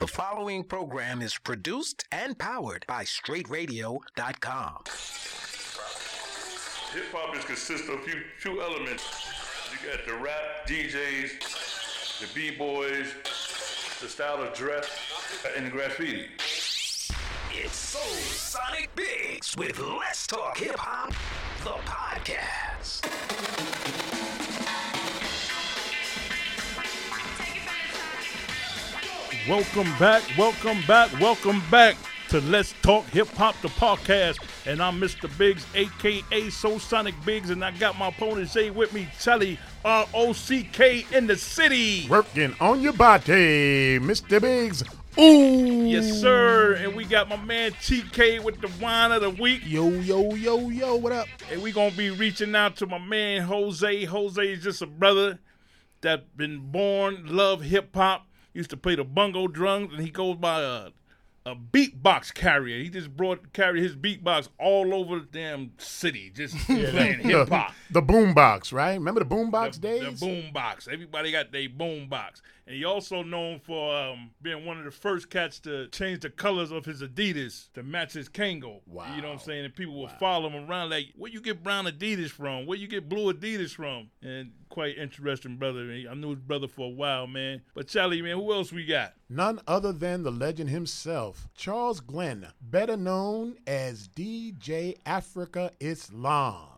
The following program is produced and powered by StraightRadio.com. Hip hop is consist of a few, few elements. You got the rap DJs, the b-boys, the style of dress, and the graffiti. It's Soul Sonic Biggs with Let's Talk Hip Hop, the podcast. Welcome back, welcome back, welcome back to Let's Talk Hip Hop, the podcast. And I'm Mr. Biggs, aka Soul Sonic Biggs, and I got my protege with me, Charlie R O C K in the city. Working on your body, Mr. Biggs. Ooh. Yes, sir. And we got my man TK with the wine of the week. Yo, yo, yo, yo, what up? And we gonna be reaching out to my man Jose. Jose is just a brother that been born, love hip hop. Used to play the bongo drums, and he goes by a a beatbox carrier. He just brought carry his beatbox all over the damn city, just playing hip hop. The, the boombox, right? Remember the boombox The, days? the boom box. Everybody got their boom box. And he also known for um, being one of the first cats to change the colors of his Adidas to match his Kangol. Wow. You know what I'm saying? And people would follow him around like, where you get brown Adidas from? Where you get blue Adidas from? And quite interesting brother. I knew his brother for a while, man. But Charlie, man, who else we got? None other than the legend himself, Charles Glenn, better known as DJ Afrika Islam.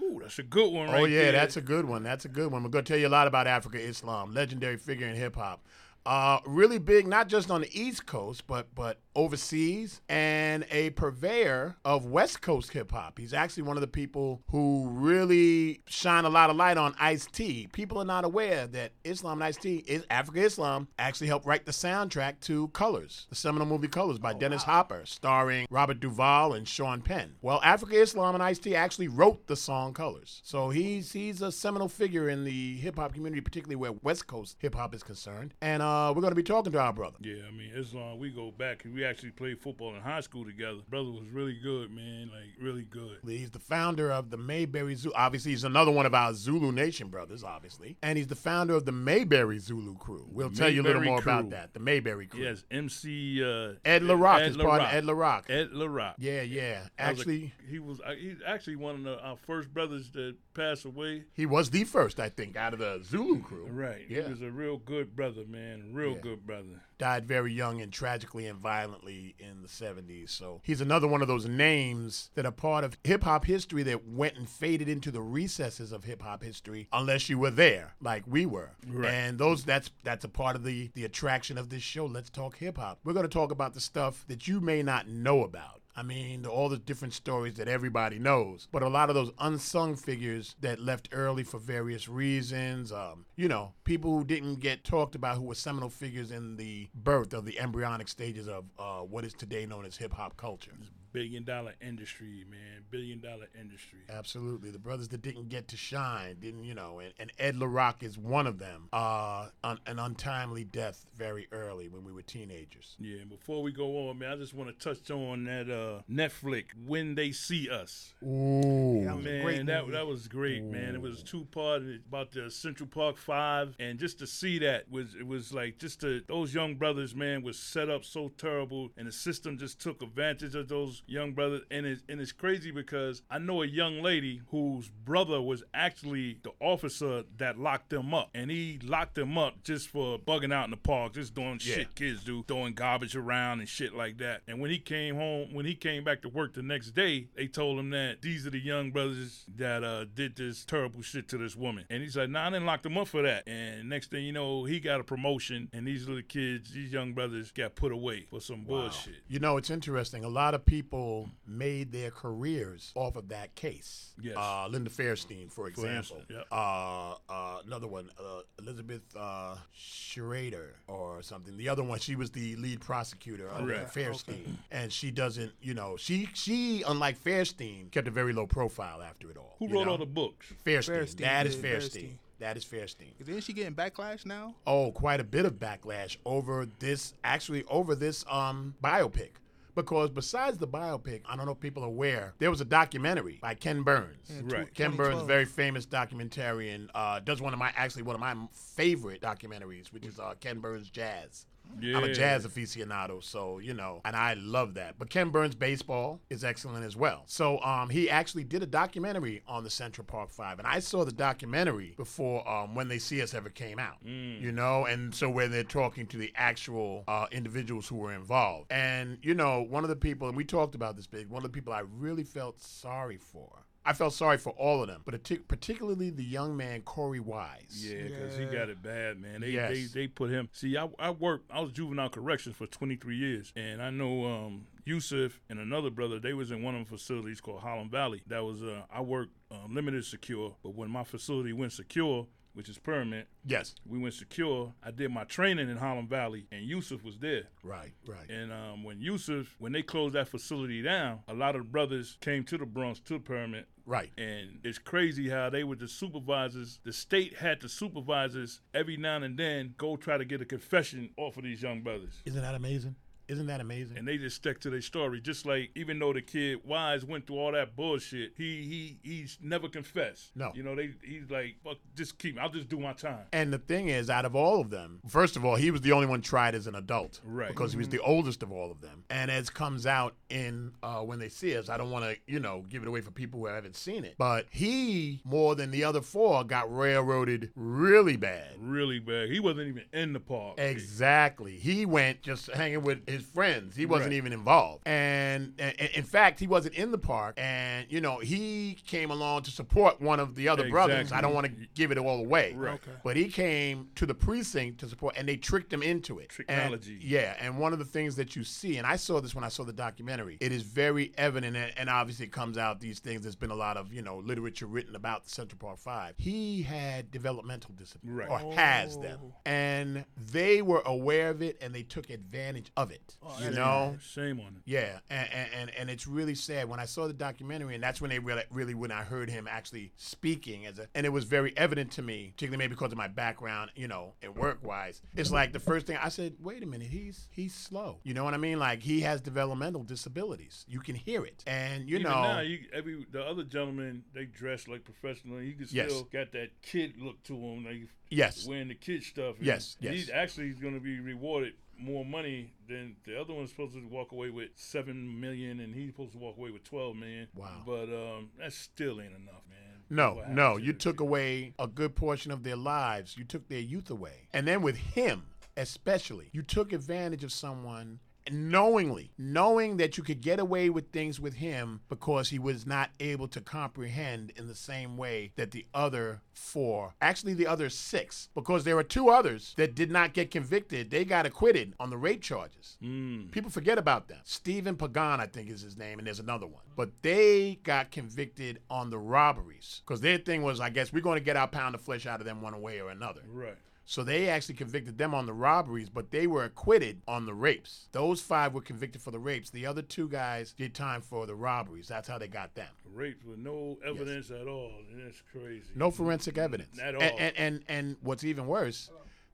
Ooh, that's a good one right oh yeah, there. that's a good one. That's a good one. We're gonna tell you a lot about Afrika Islam, legendary figure in hip hop. Uh, really big, not just on the East Coast, but but overseas, and a purveyor of West Coast hip hop. He's actually one of the people who really shine a lot of light on Ice T. People are not aware that Islam and Ice T, is Afrika Islam, actually helped write the soundtrack to Colors, the seminal movie Colors by Dennis Hopper, starring Robert Duvall and Sean Penn. Well, Afrika Islam and Ice T actually wrote the song Colors, so he's he's a seminal figure in the hip hop community, particularly where West Coast hip hop is concerned. And uh, we're going to be talking to our brother. Yeah, I mean, Islam, we go back. We actually played football in high school together. Brother was really good, man. Like, really good. He's the founder of the Mayberry Zulu. Obviously, he's another one of our Zulu Nation brothers, obviously. And he's the founder of the Mayberry Zulu crew. We'll tell you a little Mayberry more about that. The Mayberry crew. Yes, MC uh, Ed LaRock Ed is part of Ed LaRock. Ed LaRock. Yeah, yeah. Was a- Actually, he was uh, he's actually one of the, our first brothers that passed away. he was the first, I think, out of the Zulu crew. Right. Yeah. He was a real good brother, man. Real Yeah. good brother. Died very young and tragically and violently in the 70s. So he's another one of those names that are part of hip hop history that went and faded into the recesses of hip hop history unless you were there like we were. Right. And those that's that's a part of the the attraction of this show. Let's talk hip hop. We're going to talk about the stuff that you may not know about. I mean, all the different stories that everybody knows, but a lot of those unsung figures that left early for various reasons. Um, you know, people who didn't get talked about, who were seminal figures in the birth of the embryonic stages of uh, what is today known as hip hop culture. Billion dollar industry, man. Billion dollar industry. Absolutely, the brothers that didn't get to shine, didn't you know? And, and Ed LaRock is one of them. Uh, un, an untimely death very early when we were teenagers. Yeah, and before we go on, man, I just want to touch on that uh Netflix when they see us. Ooh, That was man, great that that was great, man. It was two part about the Central Park Five, and just to see that was it was like just to those young brothers, man, was set up so terrible, and the system just took advantage of those young brothers, and it's and it's crazy because I know a young lady whose brother was actually the officer that locked them up, and he locked them up just for bugging out in the park, just doing shit kids do, throwing garbage around and shit like that. And when he came home, when he came back to work the next day, they told him that these are the young brothers that uh, did this terrible shit to this woman. And he's like, nah, I didn't lock them up for that. And next thing you know, he got a promotion, and these little kids, these young brothers, got put away for some bullshit. You know, it's interesting. A lot of people made their careers off of that case. Yes. Uh, Linda Fairstein, for example. instance, yep. uh, uh, another one, uh, Elizabeth uh, Schrader or something. The other one, she was the lead prosecutor of Correct. Fairstein, and she doesn't. You know, she she unlike Fairstein kept a very low profile after it all. Who wrote know? all the books? Fairstein. Fairstein That is Fairstein. Fairstein. That is Fairstein. Isn't she getting backlash now? oh, quite a bit of backlash over this, actually over this um biopic. Because besides the biopic, I don't know if people are aware, there was a documentary by Ken Burns. Right. Ken Burns, very famous documentarian, uh, does one of my actually one of my favorite documentaries, which is uh, Ken Burns Jazz. I'm a jazz aficionado, so you know, and I love that. But Ken Burns' baseball is excellent as well. So um, he actually did a documentary on the Central Park Five, and I saw the documentary before um, when they see us ever came out. You know, and so where they're talking to the actual uh, individuals who were involved, and you know, one of the people, and we talked about this big, one of the people I really felt sorry for. I felt sorry for all of them, but particularly the young man Korey Wise. Yeah, because he got it bad, man. They, Yes. they they put him. See, I, I worked. I was juvenile corrections for 23 years, and I know um, Yusef and another brother. They was in one of the facilities called Harlem Valley. That was uh, I worked um, limited secure, but when my facility went secure, which is permanent, Yes. we went secure. I did my training in Harlem Valley, and Yusef was there. Right. Right. And um, when Yusef, when they closed that facility down, a lot of the brothers came to the Bronx to the permit. Right. And it's crazy how they were the supervisors. The state had the supervisors every now and then go try to get a confession off of these young brothers. Isn't that amazing? Isn't that amazing? And they just stuck to their story. Just like even though the kid Wise went through all that bullshit, he he he's never confessed. No. You know, they he's like, fuck just keep I'll just do my time. And the thing is, out of all of them, first of all, he was the only one tried as an adult, Right. Because he was the oldest of all of them. And as comes out in uh, when they see us, I don't want to, you know, give it away for people who haven't seen it, but he more than the other four got railroaded really bad. Really bad. He wasn't even in the park. Exactly. He went just hanging with his friends. He wasn't Right. even involved. And, and in fact, he wasn't in the park. And, you know, he came along to support one of the other brothers. I don't want to give it all away. Right. Okay. But he came to the precinct to support, and they tricked him into it. And- yeah. And one of the things that you see, and I saw this when I saw the documentary, it is very evident, and, and obviously it comes out these things. There's been a lot of, you know, literature written about the Central Park Five. He had developmental disability, Right. or has them. Oh. And they were aware of it, and they took advantage of it. Oh, you know? Shame on him. Yeah, and, and and and it's really sad when I saw the documentary, and that's when they really, really when I heard him actually speaking as a, and it was very evident to me, particularly maybe because of my background, you know, and work wise. It's like the first thing I said, wait a minute, he's he's slow. You know what I mean? Like he has developmental disabilities. You can hear it, and you Even know, now, you, every the other gentlemen they dress like professional. You can Yes. still got that kid look to them. Like yes, wearing the kid stuff. And Yes, yes. He's actually going to be rewarded more money than the other one's supposed to walk away with seven million, and he's supposed to walk away with twelve million. Wow. But um, that still ain't enough, man. No, no, you took kid. away a good portion of their lives. You took their youth away. And then with him, especially, you took advantage of someone knowingly, knowing that you could get away with things with him because he was not able to comprehend in the same way that the other four, actually the other six, because there were two others that did not get convicted. They got acquitted on the rape charges. Hmm. People forget about them. Stephen Pagan, I think is his name, and there's another one. But they got convicted on the robberies because their thing was, I guess, we're going to get our pound of flesh out of them one way or another. Right. So they actually convicted them on the robberies, but they were acquitted on the rapes. Those five were convicted for the rapes. The other two guys did time for the robberies. That's how they got them. Rapes with no evidence at all. And that's crazy. No forensic evidence. At And, all. and, and and what's even worse,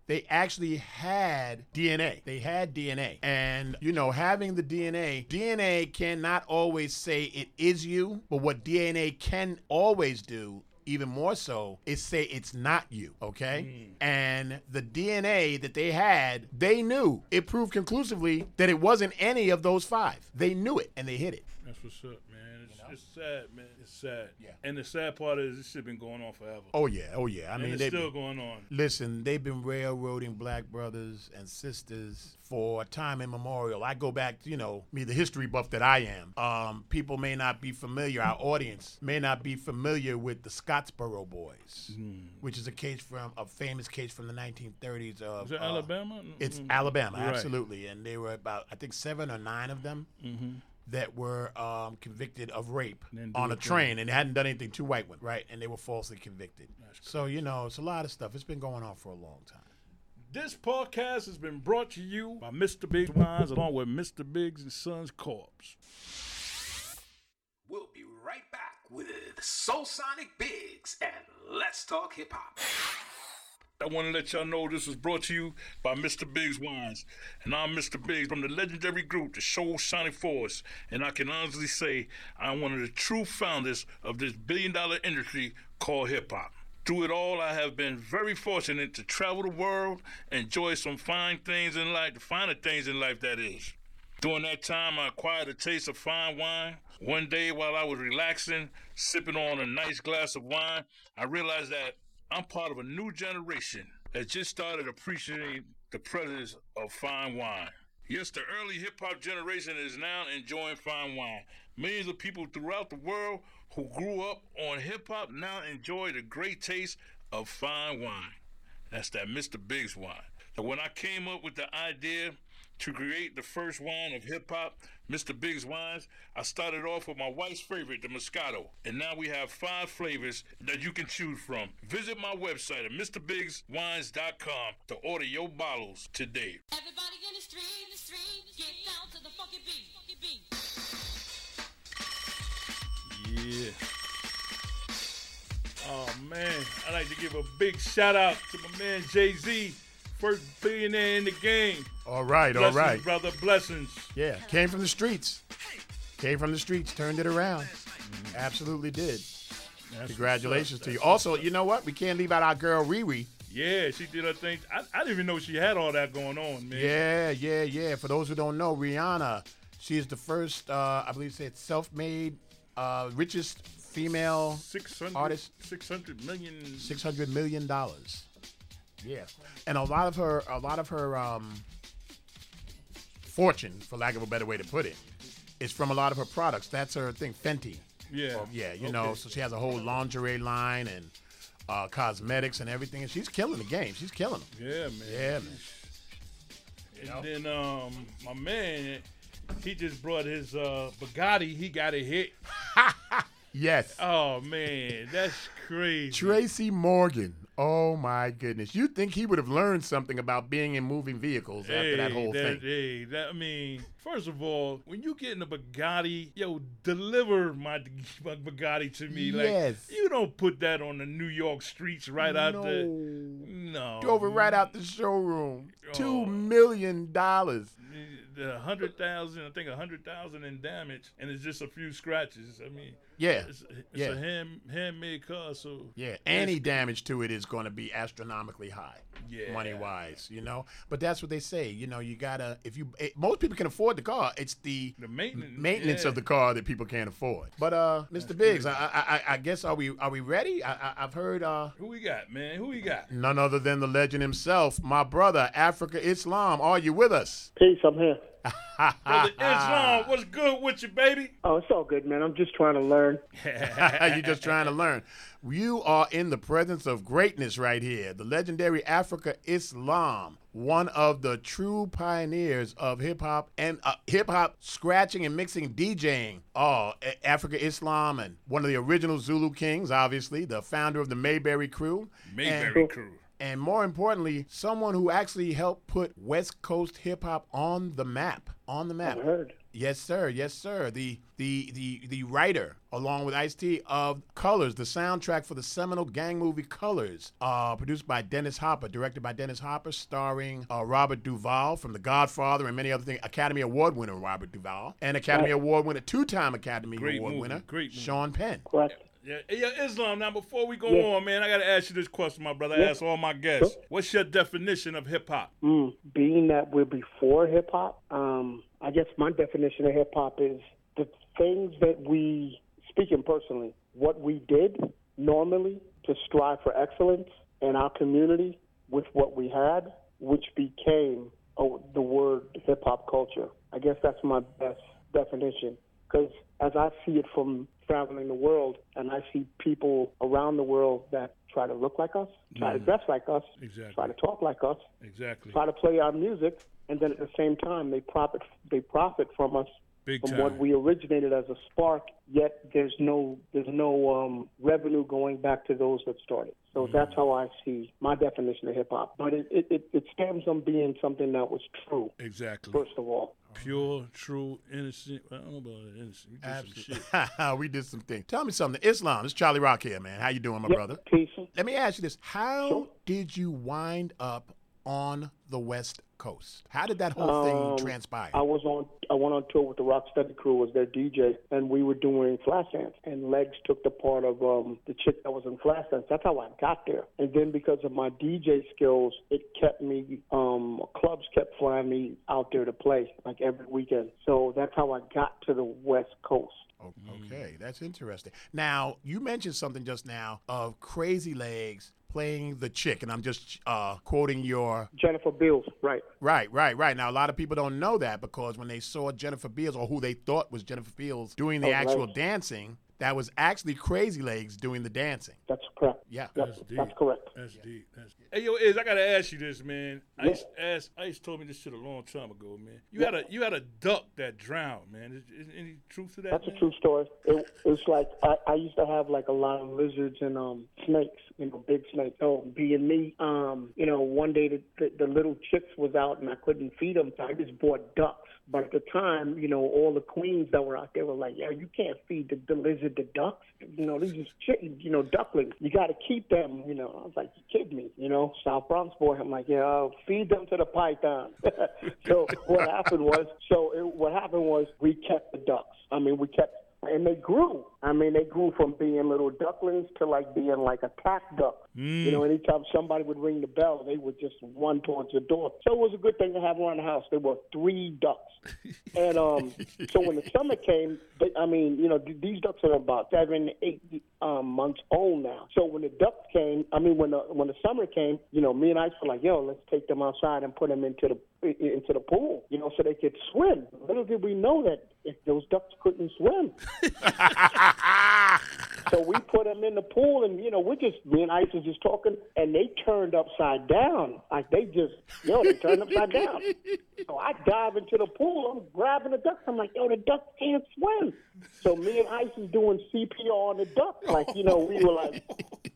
they actually had DNA. They had DNA. And you know, having the DNA, DNA cannot always say it is you, but what DNA can always do even more so is say it's not you, okay? Mm. And the DNA that they had, they knew. It proved conclusively that it wasn't any of those five. They knew it and they hit it. That's what's up, man. It's, sad, man. It's sad. Yeah. And the sad part is this shit been going on forever. Oh yeah, oh yeah. I and mean, it's still going on. Listen, they've been railroading black brothers and sisters for a time immemorial. I go back, you know, me, the history buff that I am. Um, people may not be familiar, our audience may not be familiar with the Scottsboro Boys, which is a case from a famous case from the 1930s of Is it uh, Alabama? It's Mm. Alabama, Right. absolutely, and they were about I think seven or nine of them. That were um, convicted of rape on a train and they hadn't done anything to white women, right? And they were falsely convicted. So you know, it's a lot of stuff. It's been going on for a long time. This podcast has been brought to you by Mr. Biggs Wines along with Mr. Biggs and Sons Corps. We'll be right back with Soul Sonic Biggs and Let's Talk Hip Hop. I want to let y'all know this was brought to you by Mr. Biggs Wines. And I'm Mr. Biggs from the legendary group, the Soul Sonic Force. And I can honestly say I'm one of the true founders of this billion dollar industry called hip hop. Through it all, I have been very fortunate to travel the world, enjoy some fine things in life, the finer things in life, that is. During that time, I acquired a taste of fine wine. One day, while I was relaxing, sipping on a nice glass of wine, I realized that I'm part of a new generation that just started appreciating the presence of fine wine. Yes, the early hip hop generation is now enjoying fine wine. Millions of people throughout the world who grew up on hip hop now enjoy the great taste of fine wine. That's that Mr. Biggs wine. So when I came up with the idea to create the first wine of hip hop, Mr. Biggs Wines, I started off with my wife's favorite, the Moscato. And now we have five flavors that you can choose from. Visit my website at MrBiggsWines.com to order your bottles today. Everybody in the street, in the street, get down to the funky beat, funky beat. Yeah. Oh man, I'd like to give a big shout out to my man Jay Z, first billionaire in the game. All right, all Blessings, right. brother. Blessings. Yeah, came from the streets. Came from the streets, turned it around. Absolutely did. That's Congratulations to you. Also, you know what? We can't leave out our girl Riri. yeah, she did her thing. I, I didn't even know she had all that going on, man. Yeah, yeah, yeah. For those who don't know, Rihanna, she is the first, uh, I believe, you said self-made, uh, richest female 600, Artist. 600 million. six hundred million dollars. Yeah, and a lot of her, a lot of her um, fortune, for lack of a better way to put it, is from a lot of her products. That's her thing, Fenty. Yeah. Yeah, you know, so she has a whole lingerie line and uh, cosmetics and everything, and she's killing the game. She's killing them. Yeah, man. Yeah, man. And then um, my man, he just brought his uh, Bugatti. He got a hit. Yes, Oh man, that's crazy. Tracy Morgan. Oh my goodness! You'd think he would have learned something about being in moving vehicles after that whole that, thing. Hey, that I mean, first of all, when you get in a Bugatti, yo, deliver my, my Bugatti to me. Yes. Like you don't put that on the New York streets right out there. No. No. Drove it right out the showroom. Oh. Two Oh. million dollars. The hundred thousand, I think a hundred thousand in damage, and it's just a few scratches. I mean, Yeah, it's, it's Yeah. a hand handmade car, so yeah. Any damage to it is going to be astronomically high, Yeah. money wise. You know, but that's what they say. You know, you gotta if you it, most people can afford the car. It's the the maintenance maintenance yeah. of the car that people can't afford. But uh, Mr. Biggs, I, I I I guess are we are we ready? I, I I've heard uh Who we got, man? Who we got? none other than the legend himself, my brother Afrika Islam. Are you with us? Peace, I'm here. Brother Islam, what's good with you, baby? Oh, it's all good, man. I'm just trying to learn. You're just trying to learn. You are in the presence of greatness right here. The legendary Afrika Islam, one of the true pioneers of hip hop and uh, hip hop scratching and mixing DJing. Oh, A- Afrika Islam and one of the original Zulu Kings, obviously, the founder of the Mayberry Crew. Mayberry And- crew. And more importantly, someone who actually helped put West Coast hip hop on the map. On the map. I heard. Yes, sir. Yes, sir. The the the the writer, along with Ice T, of Colors, the soundtrack for the seminal gang movie Colors, uh, produced by Dennis Hopper, directed by Dennis Hopper, starring uh, Robert Duvall from The Godfather and many other things. Academy Award winner Robert Duvall, and Academy Award winner, two-time Academy Great Award movie, winner, great. Sean Penn. Correct. Yeah, yeah, Islam. Now, before we go Yeah. on, man, I gotta ask you this question, my brother. I ask all my guests. What's your definition of hip hop? Mm, being that we're before hip hop, um, I guess my definition of hip hop is the things that we, speaking personally, what we did normally to strive for excellence in our community with what we had, which became oh, the word hip hop culture. I guess that's my best definition. Because as I see it from traveling the world, and I see people around the world that try to look like us, try to mm. dress like us, Exactly. try to talk like us, Exactly. try to play our music, and then at the same time they profit they profit from us Big from time. what we originated as a spark. Yet there's no there's no um, revenue going back to those that started. So that's how I see my definition of hip hop. But it, it, it, it stems from being something that was true Exactly. first of all. Pure, true, innocent. I don't know about innocent. You did some shit. we did some things. Tell me something. Islam, it's Charlie Rock here, man. How you doing, my Yep, brother? Peace. Let me ask you this: How Sure. did you wind up on the West Coast? How did that whole thing Um, transpire? I was on. I went on tour with the Rock Rocksteady crew. Was their DJ, and we were doing Flashdance. And Legs took the part of um, the chick that was in Flashdance. That's how I got there. And then because of my DJ skills, it kept me. Um, clubs kept flying me out there to play like every weekend. So that's how I got to the West Coast. O- Okay, that's interesting. Now, you mentioned something just now of Crazy Legs playing the chick, and I'm just uh, quoting your. Jennifer Beals, right? Right, right, right. Now, a lot of people don't know that because when they saw Jennifer Beals, or who they thought was Jennifer Beals, doing the Oh, actual right. dancing, that was actually Crazy Legs doing the dancing. That's correct. Yeah. Yep, That's that's, deep. correct. That's deep. That's deep. Hey, yo, Iz, I gotta ask you this, man. Ice, asked, Ice told me this shit a long time ago, man. You had a you had a duck that drowned, man. Is, is any truth to that? That's a true story. It, it's like I, I used to have like a lot of lizards and um snakes, you know, big snakes. So being me, um, you know, one day the, the the little chicks was out and I couldn't feed them, so I just bought ducks. But at the time, you know, all the queens that were out there were like, "Yeah, you can't feed the, the lizard the ducks. You know, these is chicken, you know, ducklings. You got to keep them." You know, I was like, "You kidding me?" You know, South Bronx boy. I'm like, "Yeah, I'll feed them to the python." so what happened was, so it, what happened was we kept the ducks. I mean, we kept and they grew. I mean, they grew from being little ducklings to like being like a pack duck. You know, anytime somebody would ring the bell, they would just run towards the door. So it was a good thing to have around the house. There were three ducks, and um, so when the summer came, they, I mean, you know, these ducks are about seven, eight um, months old now. So when the ducks came, I mean, when the when the summer came, you know, me and I were like, yo, let's take them outside and put them into the into the pool, you know, so they could swim. Little did we know that if those ducks couldn't swim. So we put them in the pool, and you know, we just me and Ice was just talking, and they turned upside down. Like they just, yo, they turned upside down. So I dive into the pool. I'm grabbing the ducks. I'm like, yo, the ducks can't swim. So me and Ice is doing CPR on the duck. Like you know, we were like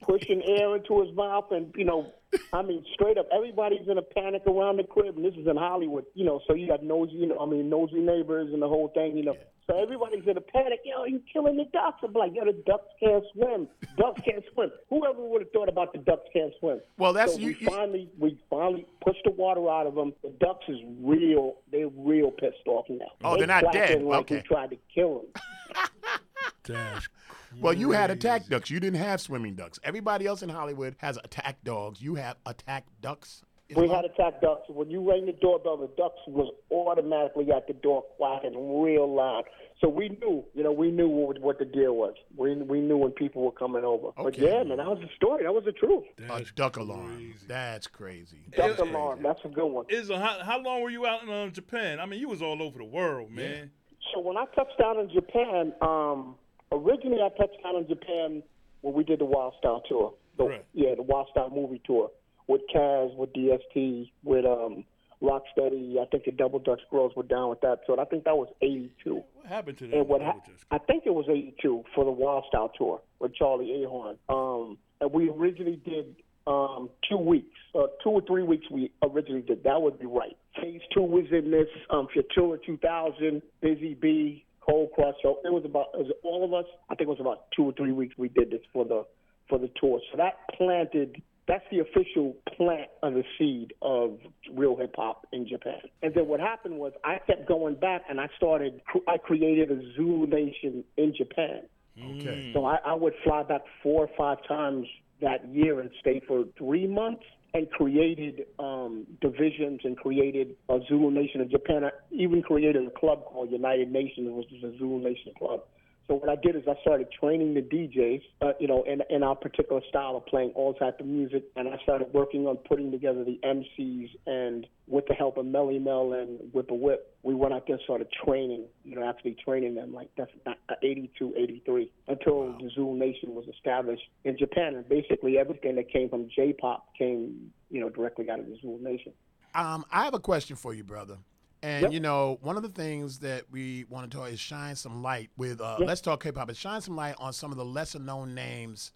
pushing air into his mouth, and you know, I mean, straight up, everybody's in a panic around the crib, and this is in Hollywood, you know. So you got nosy, you know, I mean, nosy neighbors and the whole thing, you know. So everybody's in a panic. Yo, you killing the ducks? I'm like, yo, the ducks can't swim. Ducks can't swim. Whoever would have thought about the ducks can't swim? Well, that's- so you- we you- finally we finally pushed the water out of them. The ducks is real. They're real pissed off now. Oh, they they're not dead. Like Okay. we tried to kill them. That's Well, you had attack ducks. You didn't have swimming ducks. Everybody else in Hollywood has attack dogs. You have attack ducks. We had attack ducks. When you rang the doorbell, the ducks was automatically at the door quacking real loud. So we knew, you know, we knew what, what the deal was. We we knew when people were coming over. But Okay. yeah, man, that was the story. That was the truth. a duck alarm. That's crazy. Duck alarm. That's a good one. Izzo, how, how long were you out in um, Japan? I mean, you was all over the world, man. Yeah. So when I touched down in Japan, um, originally I touched down in Japan when we did the Wild Style tour. The, Right. Yeah, the Wild Style movie tour with Caz, with DST, with um, Rocksteady. I think the Double Dutch Girls were down with that. So I think that was '82. What happened to that? And what ha-? I think it was '82 for the Wild Style tour with Charlie Ahearn. Um, and we originally did um, two weeks, uh, two or three weeks. We originally did. That would be right. Phase two was in this um, Futura 2000, Busy Bee, Cold Crush. So it was about it was all of us. I think it was about two or three weeks. We did this for the for the tour. So that planted. That's the official plant of the seed of real hip hop in Japan. And then what happened was I kept going back and I started, I created a Zulu Nation in Japan. Okay. So I, I would fly back four or five times that year and stay for three months and created um, divisions and created a Zulu Nation in Japan. I even created a club called United Nations, which is a Zulu Nation club. So what I did is I started training the DJs, uh, you know, in, in our particular style of playing all type of music, and I started working on putting together the MCs. And with the help of Melle Mel and Whipper Whip, we went out there and started training, you know, actually training them like that's not, uh, 82, 83, until the Zulu Nation was established in Japan. And basically everything that came from J-pop came, you know, directly out of the Zulu Nation. Um, I have a question for you, brother. And you know, one of the things that we want to talk is shine some light with. Uh, Let's talk K-pop Is shine some light on some of the lesser known names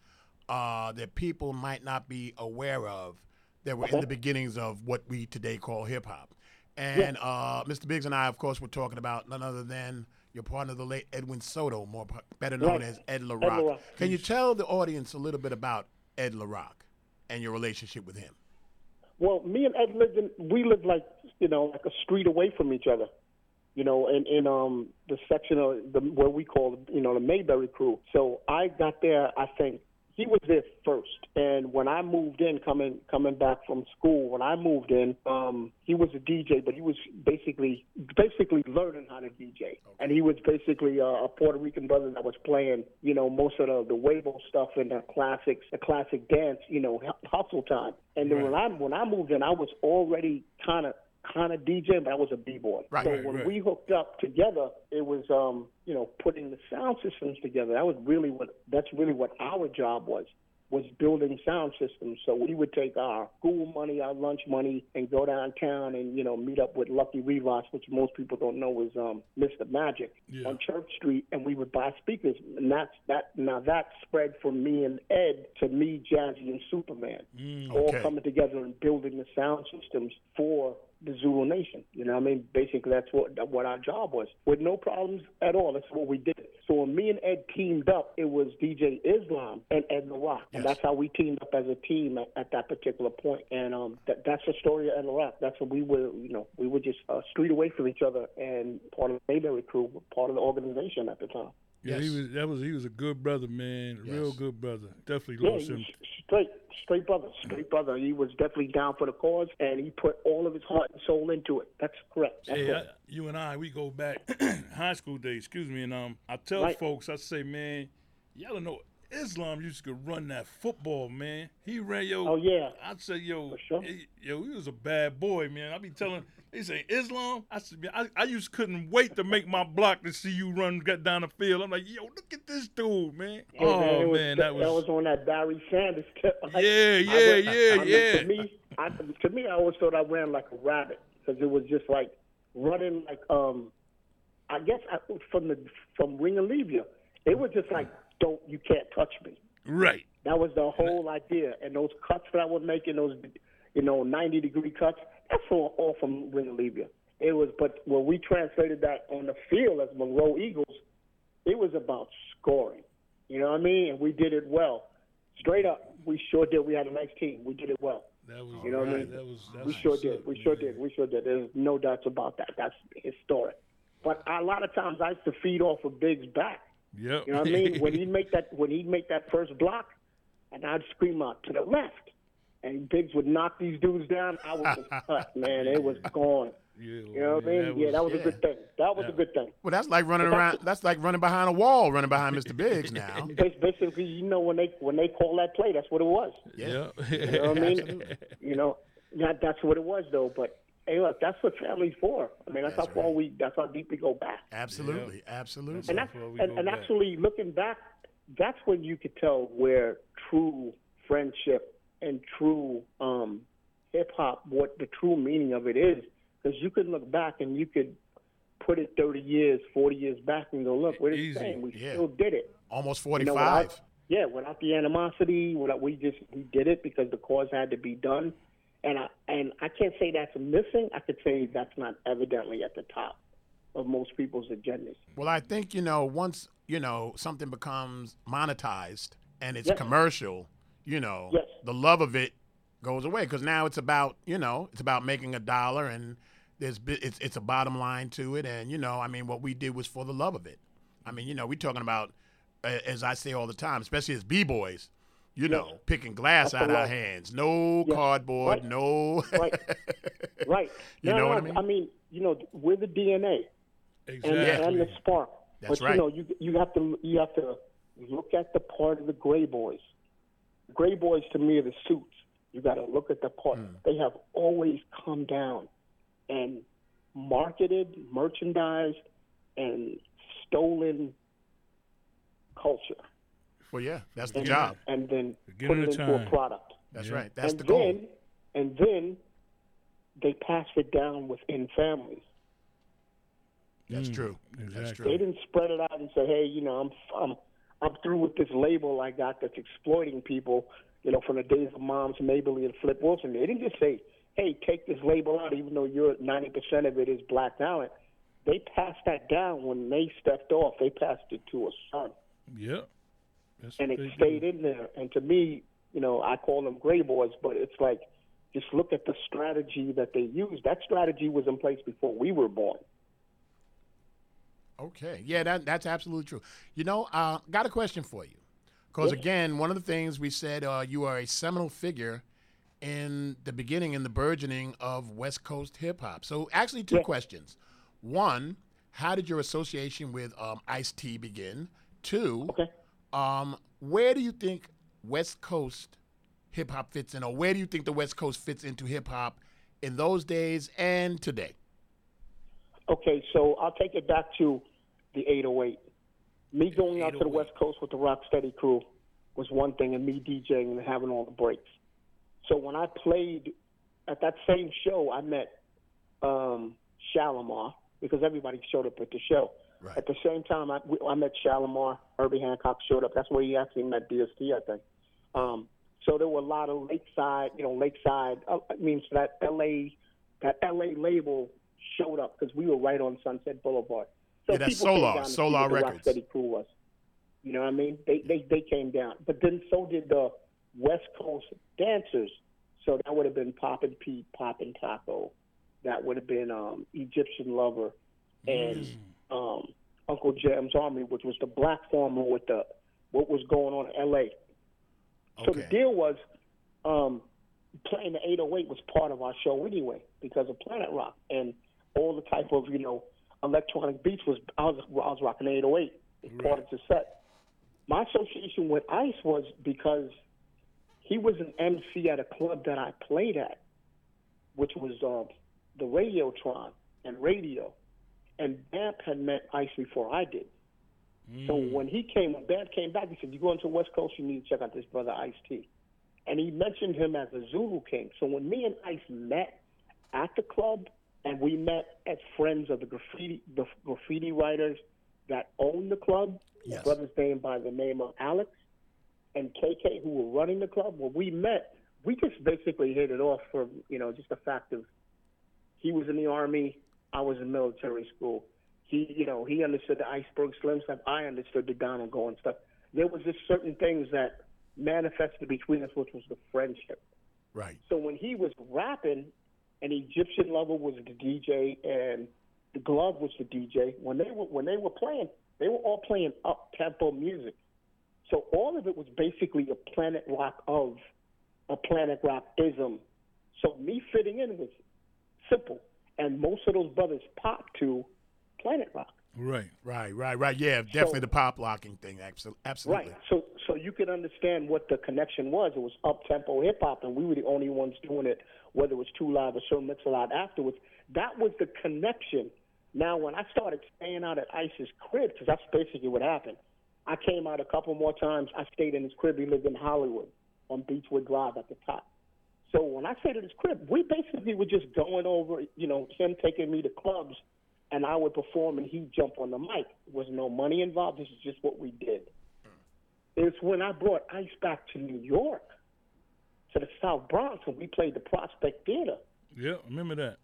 uh, that people might not be aware of that were in the beginnings of what we today call hip hop. And uh, Mr. Biggs and I, of course, were talking about none other than your partner, the late Edwin Soto, more better known Right. as Ed Ed LaRock. LaRock. Can you tell the audience a little bit about Ed LaRock and your relationship with him? Well, me and Ed lived in, we lived like you know, like a street away from each other. You know, in in um the section of the what we call you know the Mayberry crew. So I got there. I think he was there first, and when I moved in, coming coming back from school, when I moved in, um, he was a DJ, but he was basically basically learning how to DJ, and he was basically a, a Puerto Rican brother that was playing, you know, most of the the Weibo stuff and the classics, the classic dance, you know, hustle time. And then when I when I moved in, I was already kind of kind of DJ, but I was a b-boy. Right, so right, when right. we hooked up together, it was um, you know, putting the sound systems together. That was really what that's really what our job was was building sound systems. So we would take our school money, our lunch money, and go downtown and you know meet up with Lucky Rivas, which most people don't know is um, Mr. Magic Yeah. on Church Street, and we would buy speakers. And that's that. Now that spread from me and Ed to me, Jazzy, and Superman, all Okay. coming together and building the sound systems for the Zulu Nation. You know, what I mean, basically that's what what our job was, with no problems at all. That's what we did. So when me and Ed teamed up, it was DJ Islam and Ed the Rock, and Yes. that's how we teamed up as a team at, at that particular point. And um, that, that's the story of Ed the Rock. That's what we were, you know, we were just a street away from each other, and part of the Mayberry crew, part of the organization at the time. Yeah, he was that was he was a good brother, man. A Real good brother. Definitely Yeah, lost he him. straight, straight brother, straight brother. He was definitely down for the cause, and he put all of his heart and soul into it. That's correct. That's Hey, I, you and I, we go back high school days. Excuse me, and um, I tell Right. folks, I say, man, y'all don't know Islam used to run that football, man. He ran yo. Oh, yeah. I'd say yo, sure. he- yo, he was a bad boy, man. I be telling. They say Islam. I said, man, I, I used couldn't wait to make my block to see you run get down the field. I'm like, yo, look at this dude, man. Yeah, oh it was, man, that was, on that Barry Sanders tip. Yeah, I yeah, went- yeah, I mean, yeah. To me, I, to me, I always thought I ran like a rabbit because it was just like running like um, I guess I, from the from Ring of Levia, it was just like don't you can't touch me. right. That was the whole idea. And those cuts that I was making, those you know ninety degree cuts, that's all, all from of Levia. It was, but when we translated that on the field as Monroe Eagles, it was about scoring. You know what I mean? And we did it well. Straight up, we sure did. We had a nice team. We did it well. That was You know what I mean? That was that We sure did. We sure did. We sure did. There's no doubts about that. That's historic. But a lot of times I used to feed off of Big's back. Yep. You know what I mean? when he'd make that when he'd make that first block, and I'd scream out to the left, and Biggs would knock these dudes down. I was just cut, man. It was gone. Yeah, You know what I mean? yeah, that was yeah. a good thing. That was a good thing. Well, that's like running But around. that's- That's like running behind a wall, running behind Mr. Biggs now. Bas- Basically, you know when they when they call that play, that's what it was. Yeah. You know what I mean? You know, that that's what it was though. But hey, look, that's what family's for. I mean, that's, That's how far right. we that's how deep we go back. Absolutely, absolutely. And that's far we and, go and back. actually looking back, that's when you could tell where true friendship and true um, hip hop, what the true meaning of it is, because you could look back and you could put it 30 years, 40 years back and go, look, we're the same. We Yeah. still did it. Almost You know, 45. without, yeah, without the animosity, without, we just we did it because the cause had to be done. And I and I can't say that's missing. I could say that's not evidently at the top of most people's agendas. Well, I think, you know, once, you know, something becomes monetized and it's Yes. commercial, you know, Yes. the love of it goes away because now it's about, you know, it's about making a dollar and there's it's it's a bottom line to it and you know, I mean, what we did was for the love of it. I mean, you know, we're talking about as I say all the time, especially as b-boys, you know, picking glass That's out the our hands, no Yes. cardboard, Right. no Right. Right. You no, know no, what I mean? I mean, you know, we're the DNA and, Exactly. and the spark. That's but right. you know, you you have to you have to look at the part of the gray boys. Gray boys to me are the suits. You got to look at the part. Hmm. They have always come down and marketed, merchandised, and stolen culture. Well, yeah, that's the and, job. And then Beginning put it of into time. a product. That's Yeah. right. That's and the goal. then, and then they pass it down within families. That's Mm, true. That's exactly. true. They didn't spread it out and say, "Hey, you know, I'm I'm I'm through with this label I got that's exploiting people." You know, from the days of Moms Mabley and Flip Wilson, they didn't just say, "Hey, take this label out," even though you're 90% of it is black talent. They passed that down when they stepped off. They passed it to a son, Yep. That's and it stayed do. in there. And to me, you know, I call them gray boys, but it's like just look at the strategy that they used. That strategy was in place before we were born. Okay. Yeah, that, that's absolutely true. You know, uh, got a question for you. Because, again, one of the things we said, uh, you are a seminal figure in the beginning, in the burgeoning of West Coast hip hop. So, actually, two Yeah. questions. One, how did your association with um, Ice T begin? Two, Okay. Um, where do you think West Coast hip hop fits in, or where do you think the West Coast fits into hip hop in those days and today? Okay, so I'll take it back to the 808. Me going out to the West Coast with the Rocksteady crew was one thing, and me DJing and having all the breaks. So when I played at that same show, I met um, Shalamar because everybody showed up at the show. Right. At the same time, I, we- I met Shalamar. Herbie Hancock showed up. That's where he actually met DST, I think. Um, so there were a lot of Lakeside, you know, Lakeside. Uh, I mean, so that LA, that LA label showed up because we were right on Sunset Boulevard. So Yeah, that's Solar, down to see Solar Records. Rocksteady crew was. You know what I mean? They, they they came down, but then so did the West Coast dancers. So that would have been Poppin' Pete, Poppin' Taco. That would have been um, Egyptian Lover, and um, Uncle Jam's Army, which was the black farmer with the what was going on in L.A. So the deal was um, playing the 808 was part of our show anyway because of Planet Rock and all the type of you know electronic beats was I was I was rocking the 808 as part of the set. My association with Ice was because he was an MC at a club that I played at, which was um, the Radiotron and Radio, and Bam had met Ice before I did. So mm. when he came, when Bam came back, he said, "You going to the West Coast? You need to check out this brother Ice T." And he mentioned him as a Zulu King. So when me and Ice met at the club, and we met as friends of the graffiti, the graffiti writers that owned the club, Yes. the brothers name by the name of Alex and KK, who were running the club. When we met, we just basically hit it off from you know just the fact of he was in the army, I was in military school. He, you know, he understood the iceberg slim stuff. I understood the Donald and going stuff. There was just certain things that manifested between us, which was the friendship. Right. So when he was rapping, and Egyptian Lover was the DJ, and the Glove was the DJ. When they were when they were playing, they were all playing up tempo music. So all of it was basically a Planet Rock of a Planet Rock ism. So me fitting in was simple, and most of those brothers popped to Planet Rock. Right. Right, right, right. Yeah, definitely So- the pop locking thing. Absolutely. Right. So so you can understand what the connection was. It was up tempo hip hop, and we were the only ones doing it. Whether it was Two Live or Sir Mix-a-Lot afterwards, that was the connection. Now, when I started staying out at Ice's crib, because that's basically what happened. I came out a couple more times. I stayed in his crib. He lived in Hollywood on Beechwood Drive at the top. So when I stayed at his crib, we basically were just going over, you know, him taking me to clubs, and I would perform, and he'd jump on the mic. There was no money involved. This is just what we did. It's when I brought Ice back to New York, to the South Bronx, and we played the Prospect Theater. Yeah, remember that.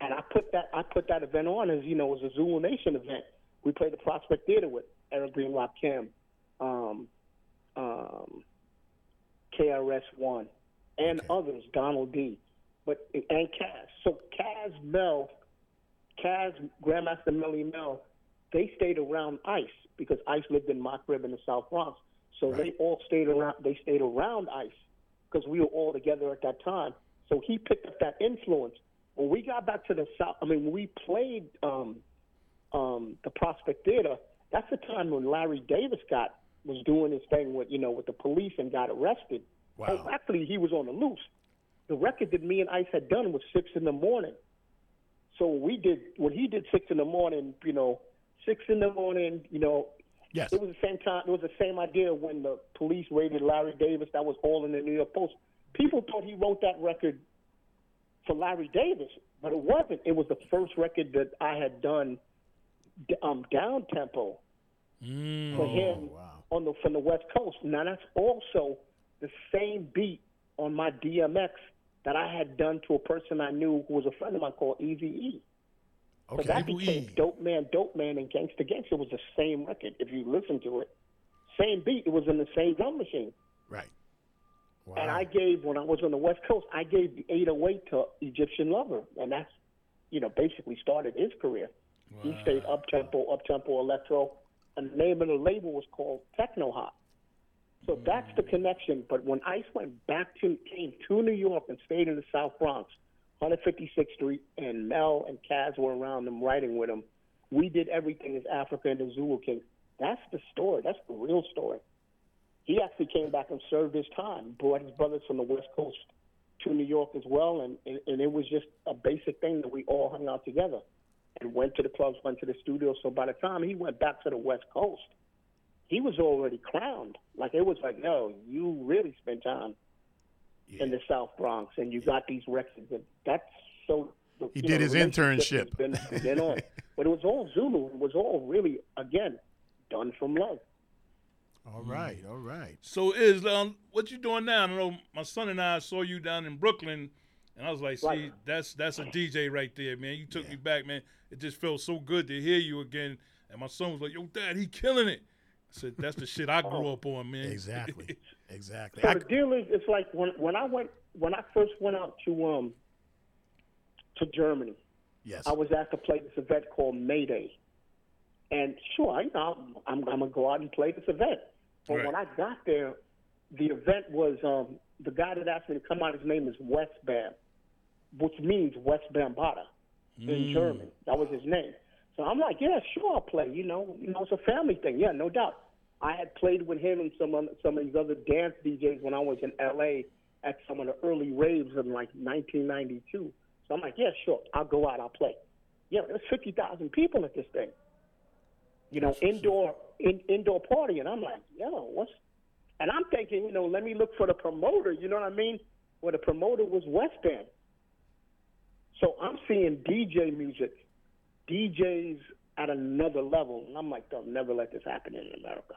And I put that I put that event on as you know as a Zulu Nation event. We played the Prospect Theater with Eric Green, Rakim, um, um, KRS One, and others, Donald D, but and Caz. So Caz Mel, Caz Grandmaster Melle Mel, they stayed around Ice because Ice lived in my crib in the South Bronx. So they all stayed around. They stayed around Ice because we were all together at that time. So he picked up that influence. When we got back to the South, I mean, when we played um, um, the Prospect Theater, that's the time when Larry Davis got was doing his thing with you know with the police and got arrested. Wow. Oh, actually, he was on the loose. The record that me and Ice had done was six in the morning. So we did when he did six in the morning, you know, six in the morning, you know, Yes. it was the same time. It was the same idea when the police raided Larry Davis. That was all in the New York Post. People thought he wrote that record for Larry Davis, but it wasn't. It was the first record that I had done um, down tempo Mm. for him wow. on the from the West Coast. Now that's also the same beat on my DMX that I had done to a person I knew who was a friend of mine called Easy E. So that became E. Dope Man, Dope Man, and Gangsta Gangsta was the same record. If you listen to it, same beat. It was in the same drum machine. Right. Wow. And I gave when I was on the West Coast, I gave the 808 to Egyptian Lover, and that's you know basically started his career. Wow. He stayed up tempo, up tempo electro, and the name of the label was called Techno Hop. So that's the connection. But when Ice went back to came to New York and stayed in the South Bronx, 156th Street, and Mel and Caz were around him writing with him, we did everything as Africa and the Zulu King. That's the story. That's the real story. He actually came back and served his time, brought his brothers from the West Coast to New York as well, and, and, and it was just a basic thing that we all hung out together and went to the clubs, went to the studio. So by the time he went back to the West Coast, he was already crowned. Like it was like, no, you really spent time in the South Bronx, and you got these records. And that's so. He did know, his internship. Been, been on, but it was all Zulu. It was all really again done from love. All right, all right. So is um, what you doing now? I know my son and I saw you down in Brooklyn, and I was like, see, Right. that's that's a DJ right there, man. You took me back, man. It just felt so good to hear you again. And my son was like, yo, dad, he killing it. I said, that's the shit I grew up on, man. Exactly, exactly. So I- the deal is, it's like when when I went when I first went out to um to Germany, yes. I was asked to play this event called Mayday, and sure, you know, I'm, I'm gonna go out and play this event. But Right. when I got there, the event was um, the guy that asked me to come out. His name is West Bam, which means West Bambaataa in German. That was his name. So I'm like, yeah, sure, I'll play. You know, you know, it's a family thing. Yeah, no doubt. I had played with him and some other- some of these other dance DJs when I was in L.A. at some of the early raves in like 1992. So I'm like, yeah, sure, I'll go out, I'll play. Yeah, there's 50,000 people at this thing. You know, indoor in, indoor party, and I'm like, yo, what's? And I'm thinking, you know, let me look for the promoter. You know what I mean? Well, the promoter was West Bam. So I'm seeing DJ music, DJs at another level, and I'm like, they'll never let this happen in America.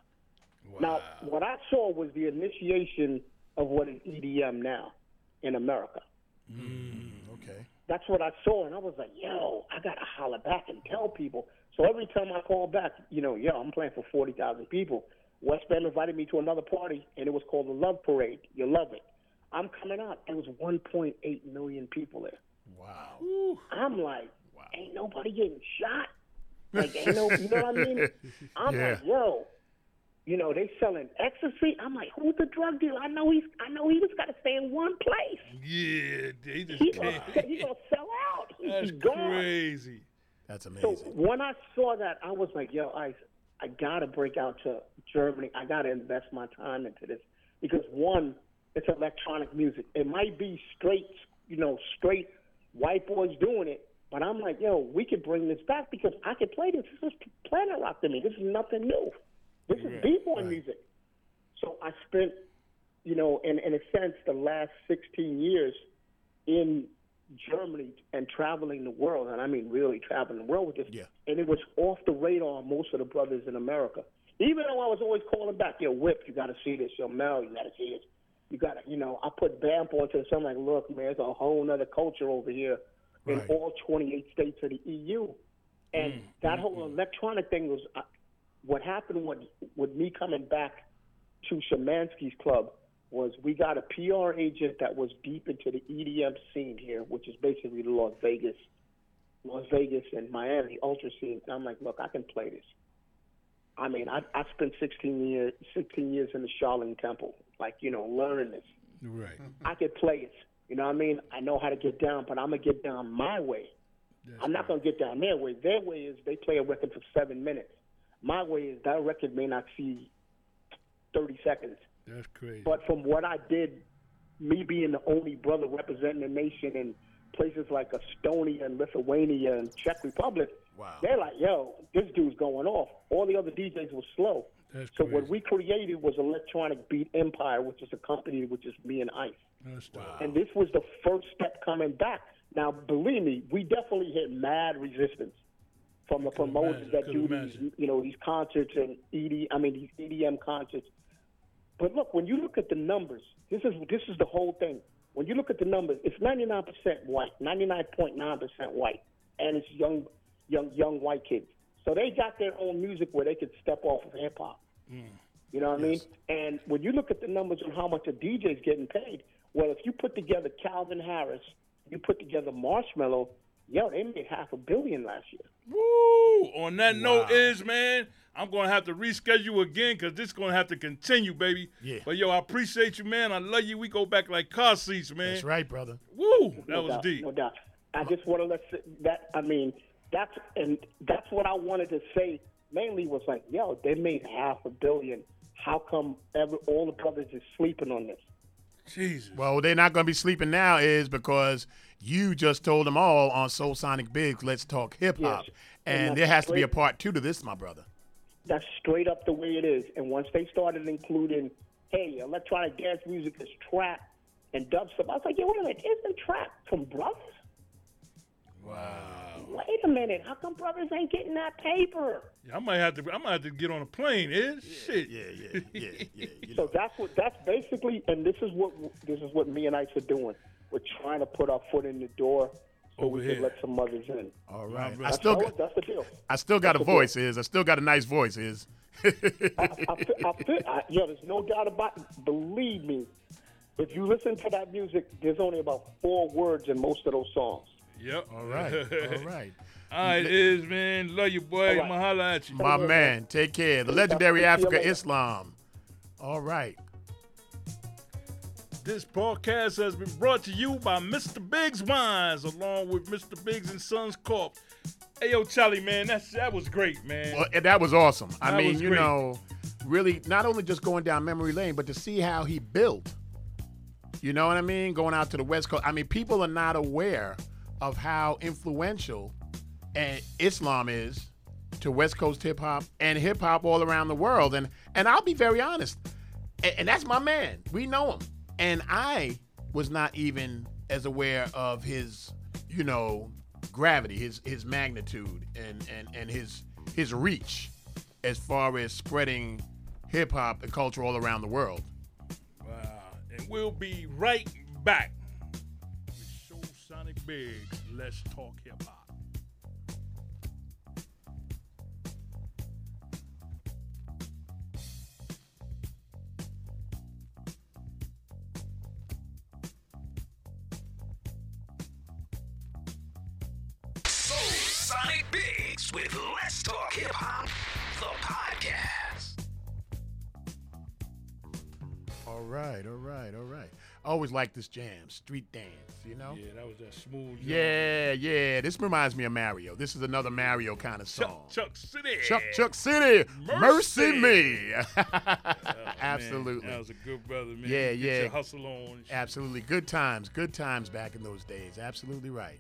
Now, what I saw was the initiation of what is EDM now in America. Mm, okay. That's what I saw, and I was like, yo, I gotta holler back and tell people. So every time I call back, you know, yo, I'm playing for forty thousand people. West Bam invited me to another party, and it was called the Love Parade. You love it. I'm coming out. There was 1.8 million people there. Wow. I'm like, ain't nobody getting shot. Like, ain't no, you know what I mean? I'm Yeah. like, yo, you know, they selling ecstasy. I'm like, who's the drug dealer? I know he's, I know he just got to stay in one place. Yeah, they just He gonna, can't. he gonna sell out. He- That's he's gone. crazy. That's amazing. So when I saw that, I was like, yo, Ice, I gotta break out to Germany. I gotta invest my time into this because one, it's electronic music. It might be straight, you know, straight white boys doing it, but I'm like, yo, we could bring this back because I could play this. This is planet rock to me. This is nothing new. This is b-boy music. So I spent, you know, in in a sense, the last 16 years in Germany and traveling the world, and I mean really traveling the world with this. Yeah. And it was off the radar most of the brothers in America. Even though I was always calling back, yo, Whip, you got to see this. Yo, Mel, you got to see this. You got to, you know, I put Bam onto this. I'm like, look, man, there's a whole other culture over here in all 28 states of the EU. And mm, that mm, whole mm. electronic thing was uh, what happened with, with me coming back to Shemansky's club was we got a PR agent that was deep into the EDM scene here, which is basically the Las Vegas, Las Vegas and Miami ultra scene. And I'm like, look, I can play this. I mean, I I spent 16 years 16 years in the Shaolin Temple, like you know, learning this. Right. I could play it. You know what I mean? I know how to get down, but I'm gonna get down my way. I'm not gonna get down their way. Their way is they play a record for seven minutes. My way is that record may not see 30 seconds. That's crazy. But from what I did, me being the only brother representing the nation in places like Estonia and Lithuania and Czech Republic, Wow. they're like, yo, this dude's going off. All the other DJs were slow. That's so what we created was Electronic Beat Empire, which is a company which is me and Ice. Dope. And this was the first step coming back. Now, believe me, we definitely hit mad resistance from the promoters imagine, that do these, you know, these concerts and ED, I mean, these EDM concerts. But look, when you look at the numbers, this is this is the whole thing. When you look at the numbers, it's 99% white, 99.9% white, and it's young, young, young white kids. So they got their own music where they could step off of hip hop. You know what I mean? And when you look at the numbers on how much a DJ's getting paid, well, if you put together Calvin Harris, you put together Marshmello, yo, they made half a billion last year. Woo! On that note, is man, I'm gonna have to reschedule again because this is gonna have to continue, baby. Yeah. But yo, I appreciate you, man. I love you. We go back like car seats, man. That's right, brother. Woo! That no was doubt, deep. No doubt. I just want to let that. I mean, that's and that's what I wanted to say. Mainly was like, yo, they made half a billion. How come every, all the brothers is sleeping on this? Jesus. Well, they're not going to be sleeping now is because you just told them all on Soul Sonic Biggs, Let's Talk Hip Hop. Yes. And And there has to be a part two to this, my brother. That's straight up the way it is. And once they started including, hey, electronic dance music is trap and dubstep, I was like, yeah, wait a minute, isn't trap from brothers? Wow. Wait a minute, how come brothers ain't getting that paper? Yeah, I might have to. I might have to get on a plane. Eh, is shit. Yeah, yeah, yeah, yeah. You So that's what that's basically, and this is what this is what me and Ice are doing. We're trying to put our foot in the door so Over we here. can let some mothers in. All right. I That's, still, got, that's the deal. I still got a That's the voice, deal. is. I still got a nice voice, is. I, I, feel, I feel, I, yo, there's no doubt about it. Believe me, if you listen to that music, there's only about four words in most of those songs. Yep. All right. All right. All right, is man. Love you, boy. All right. I'ma at you. My man, take care. The legendary I'll see you Afrika. Islam. All right. This podcast has been brought to you by Mr. Biggs Wines, along with Mr. Biggs and Sons Corp. Hey, yo, Charlie, man, that's that was great, man. Well, that was awesome. I That mean, you great. know, really not only just going down memory lane, but to see how he built. You know what I mean? Going out to the West Coast. I mean, people are not aware of how influential eh, Islam is to West Coast hip hop and hip hop all around the world. And and I'll be very honest, and, and that's my man. We know him, and I was not even as aware of his, you know, gravity, his his magnitude, and and and his his reach as far as spreading hip hop and culture all around the world. Wow. And we'll be right back Sonic Biggs. Let's talk hip hop. Soul Sonic Biggs with Let's Talk Hip Hop, the podcast. All right, all right, all right. I always like this jam, street dance. You know. Yeah, that was that smooth. joint. Yeah, yeah. This reminds me of Mario. This is another Mario kind of song. Chuck, Chuck City. Chuck Chuck City, mercy, Mercy. me. Oh, man, Absolutely. that was a good brother, man. Yeah, Get yeah. Hustle on. Absolutely. Good times. Good times back in those days. Absolutely right.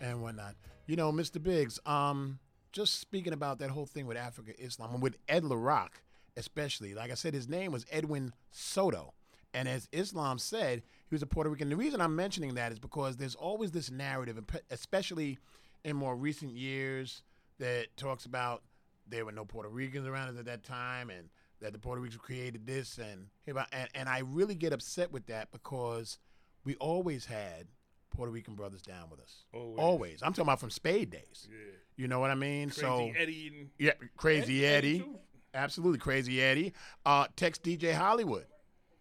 And whatnot. You know, Mr. Biggs, um, just speaking about that whole thing with Afrika Islam and with Ed LaRock, especially. Like I said, his name was Edwin Soto. And as Islam said, he was a Puerto Rican. The reason I'm mentioning that is because there's always this narrative, especially in more recent years, that talks about there were no Puerto Ricans around us at that time and that the Puerto Ricans created this and and, and I really get upset with that because we always had Puerto Rican brothers down with us. Always. I'm talking about from Spade days. Yeah. You know what I mean? Crazy so Eddie and yeah, Crazy Eddie- Eddie. Eddie. Absolutely Crazy Eddie. Uh text DJ Hollywood.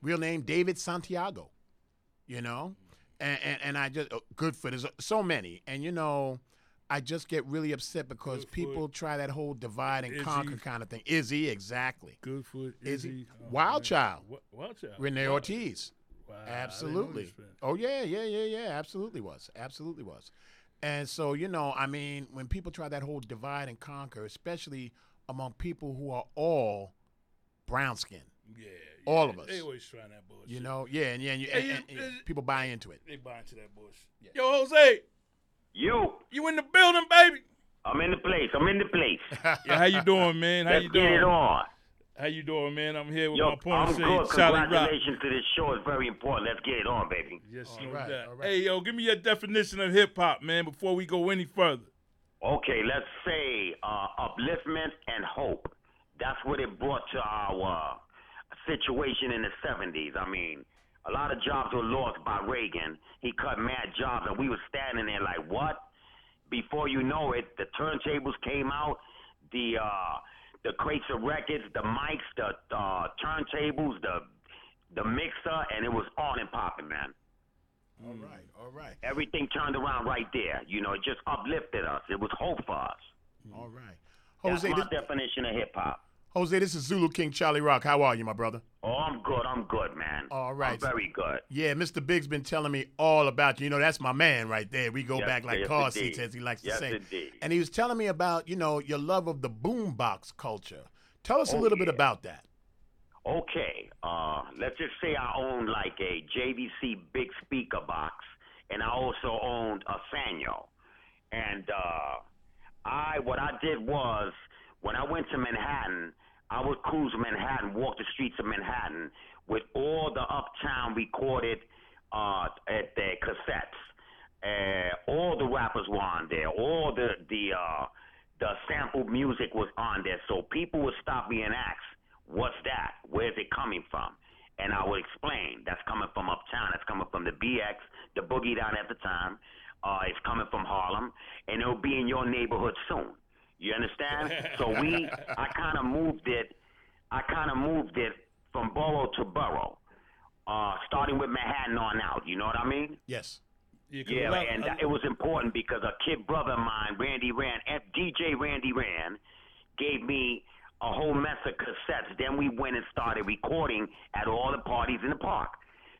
Real name David Santiago. You know? And and, and I just uh, good for there's so many. And you know, I just get really upset because Goodfoot. people try that whole divide and Izzy. conquer kind of thing. Izzy, exactly. Goodfoot, Izzy. Izzy, oh, Wild man. Child. Wild Child. Renee Wow. Ortiz. Wow, I didn't know Absolutely. Oh yeah, yeah, yeah, yeah. Absolutely was. Absolutely was. And so you know, I mean, when people try that whole divide and conquer, especially among people who are all brown skin, Yeah, All yeah. of us. They always trying that bullshit. you know, yeah, and yeah, and, you, Hey, and, and- and people buy into it. they buy into that bullshit. Yo, Jose, You, you in the building, baby? I'm in the place. I'm in the place. Yeah, how you doing, man? How Let's you get doing? it on. How you doing, man? I'm here with Yo, my opponent, I'm good. Charlie Rock. Congratulations to this show. It's very important. Let's get it on, baby. Yes, All no right, doubt. all right. Hey, yo, give me your definition of hip hop, man, before we go any further. Okay, let's say uh, upliftment and hope. That's what it brought to our uh, situation in the 70s. I mean, a lot of jobs were lost by Reagan. He cut mad jobs, and we were standing there like, what? Before you know it, the turntables came out, the uh, the crates of records, the mics, the uh, turntables, the the mixer, and it was on and popping, man. All right, all right, Everything turned around right there. You know, it just uplifted us. It was hope for us. all right. That's my this, definition of hip hop. Jose, this is Zulu King Charlie Rock. How are you, my brother? Oh, I'm good. I'm good, man. All right. I'm very good. Yeah, Mr. Big's been telling me all about you. You know, that's my man right there. We go Yes, back like yes, car indeed. seats, as he likes Yes, to say. indeed. And he was telling me about, you know, your love of the boombox culture. Tell us a Oh, little bit about that. Okay, uh, let's just say I owned like a JVC big speaker box, and I also owned a Sanyo. And uh, I, what I did was, when I went to Manhattan, I would cruise Manhattan, walk the streets of Manhattan with all the uptown recorded uh, at the cassettes. Uh, all the rappers were on there. All the the uh, the sampled music was on there. So people would stop me and ask, "What's that? Where's it coming from?" And I would explain, "That's coming from uptown. That's coming from the BX, the boogie down at the time. Uh, it's coming from Harlem, and it'll be in your neighborhood soon." You understand? so we, I kind of moved it. I kind of moved it from borough to borough, uh, starting with Manhattan on out. You know what I mean? Yes. Yeah, 'cause a Yeah, lot- and a- it was important because a kid brother of mine, Randy Rand, F- DJ Randy Rand, gave me a whole mess of cassettes. Then we went and started recording at all the parties in the park.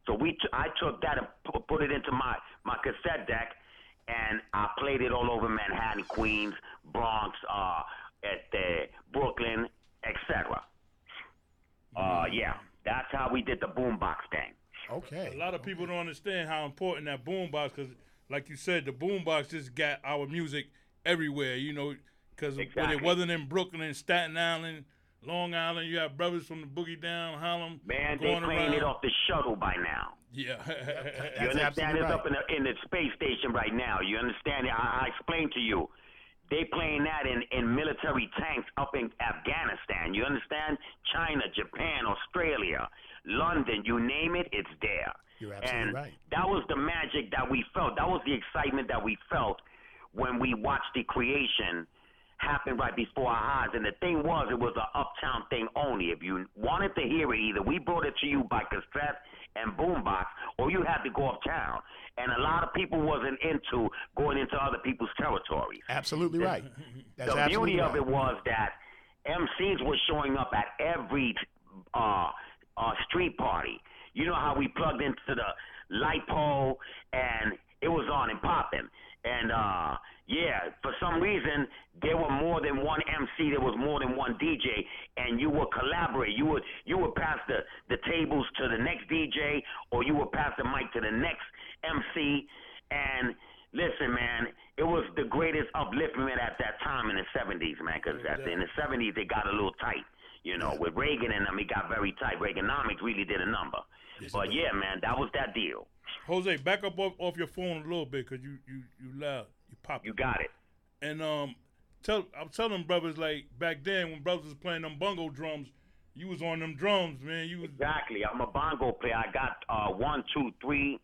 So we, t- I took that and pu- put it into my my cassette deck, and I played it all over Manhattan, Queens, Bronx, uh, at uh, Brooklyn, etc. Uh, yeah, that's how we did the boombox thing. Okay. A lot of people don't understand how important that boombox, because, like you said, the boombox just got our music everywhere. You know, because when Exactly. it wasn't in Brooklyn, Staten Island, Long Island, you have brothers from the Boogie Down, Harlem, Man, they going playing around. it off the shuttle by now. Yeah, You That's understand? It's right. up in the, in the space station right now. You understand? I, I explained to you. They playing that in, in military tanks up in Afghanistan. You understand? China, Japan, Australia, London, you name it, it's there. You're absolutely and right. That was the magic that we felt. That was the excitement that we felt when we watched the creation happen right before our eyes. And the thing was, it was an uptown thing only. If you wanted to hear it, either we brought it to you by cassette and boombox, or you had to go uptown. And a lot of people wasn't into going into other people's territories. Absolutely right. That's the beauty right. of it was that MCs were showing up at every uh, uh, street party. You know how we plugged into the light pole and it was on and popping. And uh, yeah, for some reason there were more than one MC. There was more than one DJ, and you would collaborate. You would you would pass the the tables to the next DJ, or you would pass the mic to the next MC. And listen, man, it was the greatest upliftment at that time in the '70s, man. Because in the '70s they got a little tight. You know, with Reagan and them, it got very tight. Reaganomics really did a number. but yeah, man, that was that deal. Jose, back up off, off your phone a little bit, cause you you you loud, you pop. You got it. And um, tell I'm telling brothers like back then when brothers was playing them bongo drums, you was on them drums, man. You was Exactly. I'm a bongo player. I got uh, one, two, three,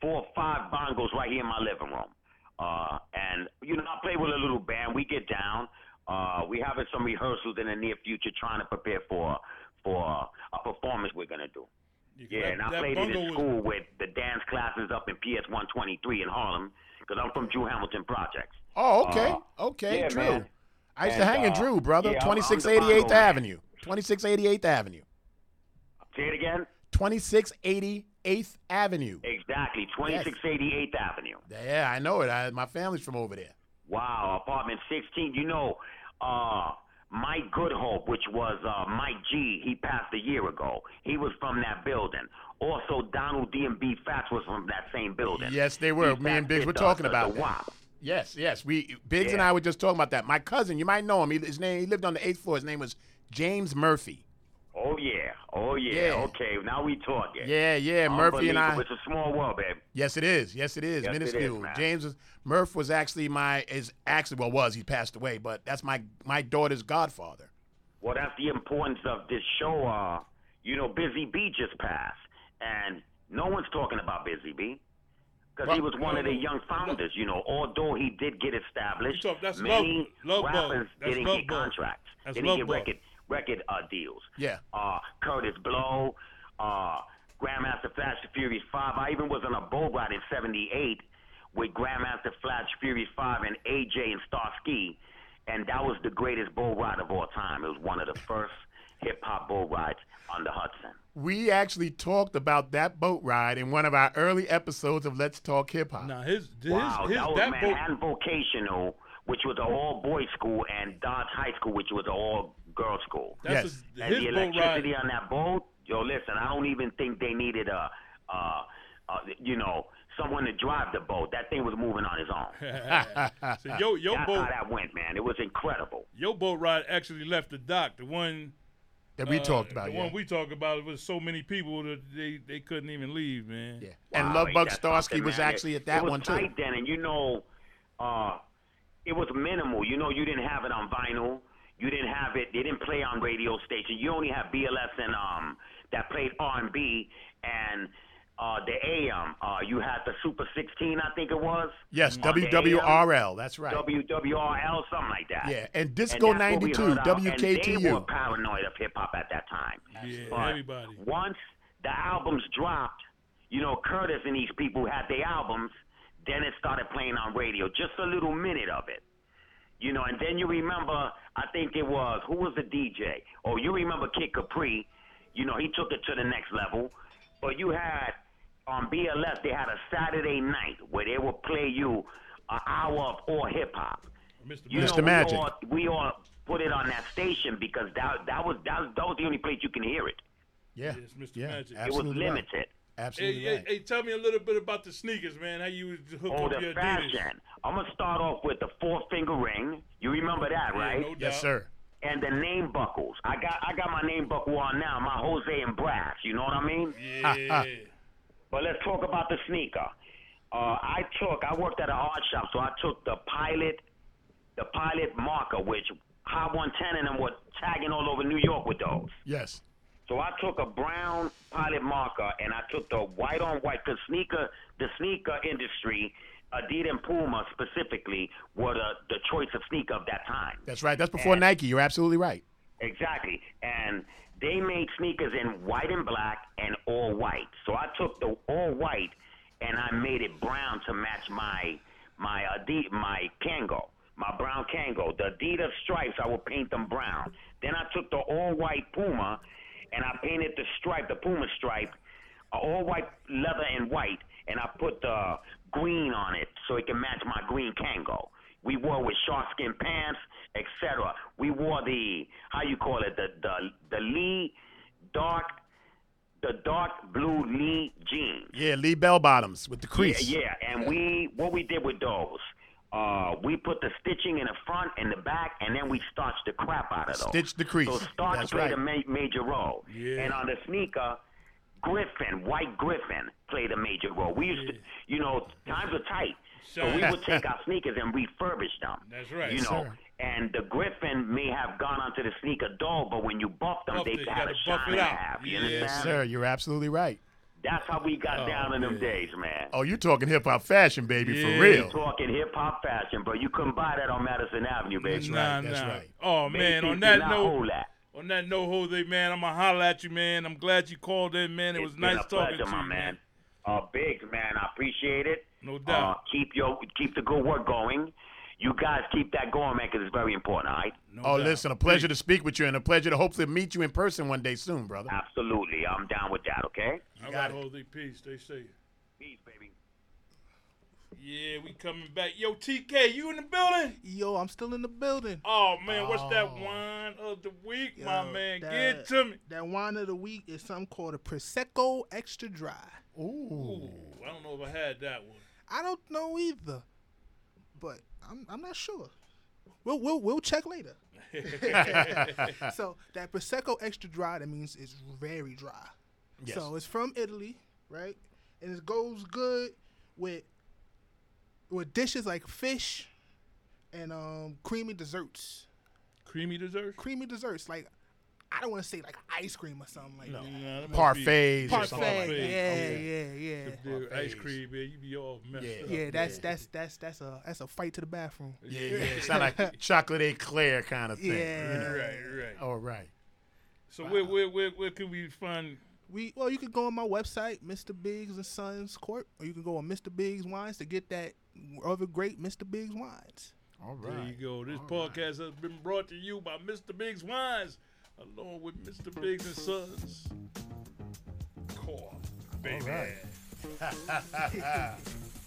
four, five bongos right here in my living room. Uh, and you know, I play with a little band. We get down. Uh, we having some rehearsals in the near future, trying to prepare for for a performance we're gonna do. Yeah, that- and I played it in was- school with the dance classes up in PS 123 in Harlem, because I'm from Drew Hamilton Projects. Oh, okay. Uh, okay, yeah, Drew. man. I used to And, hang in uh, Drew, brother. yeah, I'm- I'm the 2688th. Avenue. 2688th Avenue. Say it again. 2688th Avenue. Exactly, 2688th Avenue. Yeah, I know it. I, my family's from over there. Wow, apartment 16. You know, uh, Mike Goodhope, which was uh, Mike G, he passed a year ago. He was from that building. Also, Donald D and B Fats was from that same building. Yes, they were. He Me and Biggs were talking the- about the that. Yes, yes. We Biggs and I were just talking about that. My cousin, you might know him. He, his name, he lived on the eighth floor. His name was James Murphy. Oh yeah, oh yeah. Yeah. Okay, now we talking. Yeah, yeah. Murphy and I. It's a small world, babe. Yes, it is. Yes, it is. Yes, Minuscule. man. James was, Murph was actually my is actually well was he passed away, but that's my my daughter's godfather. Well, that's the importance of this show. Uh, you know, Busy Bee just passed, and no one's talking about Busy Bee. Because he was one of the young founders, you know. Although he did get established, talk- that's many Love- Love rappers That's didn't get contracts. That's didn't get Bug. Record record uh, deals. Yeah. Uh, Kurtis Blow, uh, Grandmaster Flash Furious Five. I even was on a boat ride in '78 with Grandmaster Flash Furious Five and AJ and Starski, and that was the greatest boat ride of all time. It was one of the first hip hop boat rides on the Hudson. We actually talked about that boat ride in one of our early episodes of Let's Talk Hip Hop. Now his his, Wow, his that was that boat. Manhattan Vocational, which was an all boys school, and Dodge High School, which was an all girls school. That's Yes. a, And the electricity ride. on that boat, yo, listen, I don't even think they needed a, uh, uh, you know, someone to drive the boat. That thing was moving on its own. So yo, your That's boat, how that went, man. It was incredible. your boat ride actually left the dock. The one that we uh, talked about, The yeah. one we talked about was so many people that they, they couldn't even leave, man. yeah. And Love ain't Bug that Starski was man? actually at that it was one too. tight then, and you know, uh, it was minimal. You know, you didn't have it on vinyl. You didn't have it. They didn't play on radio stations. You only had BLS and um that played R and B and uh the AM. Uh, you had the Super 16, I think it was. Yes, on. WWRL. That's right. WWRL, something like that. Yeah, and And Disco that's 92, heard out. And they were WKTU. paranoid of hip hop at that time. Yeah, But everybody. Once the albums dropped, you know, Curtis and these people had their albums, then it started playing on radio, just a little minute of it. You know, and then you remember, I think it was, who was the DJ? Oh, you remember Kid Capri. You know, he took it to the next level. But you had, on BLS, they had a Saturday night where they would play you an hour of all hip hop. Mr. You Mr. know, Magic. We all, we all put it on that station because that that was that was, that was the only place you can hear it. Yeah, Yes, Mr. yeah, Magic. It was limited. right. Limited. Hey, Absolutely hey, right. hey, tell me a little bit about the sneakers, man. How you hook Oh, up the your Adidas? fashion. I'm gonna start off with the four finger ring. You remember that, Yeah, right? no doubt. Yes, sir. And the name buckles. I got I got my name buckle on now, my Jose and Brass. You know what I mean? Yeah. But let's talk about the sneaker. Uh, I took, I worked at an art shop, so I took the pilot, the pilot marker, which Hot 110 and them were tagging all over New York with those. Yes. So I took a brown pilot marker and I took the white on white, because sneaker, the sneaker industry, Adidas and Puma specifically, were the, the choice of sneaker of that time. That's right. That's before And- Nike. You're absolutely right. Exactly. And they made sneakers in white and black and all white. So I took the all white and I made it brown to match my my Adidas, my Kangol, my brown Kangol. The Adidas stripes I would paint them brown. Then I took the all white Puma and I painted the stripe, the Puma stripe, uh, all white leather and white, and I put the green on it so it can match my green Kangol. We wore with shark skin pants, etc. We wore the how you call it the the the Lee dark the dark blue Lee jeans. Yeah, Lee Bell bottoms with the crease. Yeah, yeah, and we what we did with those, uh, we put the stitching in the front and the back, and then we starched the crap out of those. Stitch the crease. So starch That's played right. a ma- major role. Yeah. And on the sneaker, Griffin, White Griffin, played a major role. We used to, you know, times were tight, so we would take our sneakers and refurbish them. That's right. You know. sir. And the Griffin may have gone onto the sneaker dull, but when you buff them, Buffed they it, had a buff shine and a half. You Yes, understand? Sir, you're absolutely right. That's how we got Oh, down in them man. days, man. Oh, you talking hip hop fashion, baby, Yeah. for real. You Talking hip hop fashion, bro. You couldn't buy that on Madison Avenue, baby. nah, that's nah. right. Oh They man, on that not note, hold that. on that note, Jose, man, I'm gonna holler at you, man. I'm glad you called in, man. It was It's nice a talking pleasure, to my you, man. Uh, Biggs, man, I appreciate it. No doubt. Uh, keep your keep the good work going. You guys keep that going, man, because it's very important. All right. No Oh, doubt. listen, a pleasure to speak with you and a pleasure to hopefully meet you in person one day soon, brother. Absolutely, I'm down with that. Okay. All got right, it. Jose, peace. Stay safe. Peace, baby. Yeah, we coming back. Yo, TK, you in the building? Yo, I'm still in the building. Oh man, what's that Oh. wine of the week, my man? that- Get to me. That wine of the week is something called a Prosecco Extra Dry. Ooh. Ooh, I don't know if I had that one. I don't know either, but I'm I'm not sure. We'll we'll, we'll check later. so that Prosecco Extra Dry, that means it's very dry. Yes. So it's from Italy, right? And it goes good with with dishes like fish and um creamy desserts. Creamy desserts. Creamy desserts like I don't want to say like ice cream or something like Nah, that. that must Parfaits or Parfait, something like that. yeah, Okay. yeah, yeah, Dude, ice cream, man. You be all messed Yeah. up. yeah. That's that's that's that's a that's a fight to the bathroom. Yeah, yeah. It sound like chocolate eclair kind of thing. Yeah. You know? Right, right. All right. So where, where, where, where can we find? We well, you can go on my website, Mr. Biggs and Sons Court, or you can go on Mr. Biggs Wines to get that other great Mr. Biggs Wines. All There you go. This podcast has been brought to you by Mr. Biggs Wines, along with Mr. Biggs and Sons. Core, baby.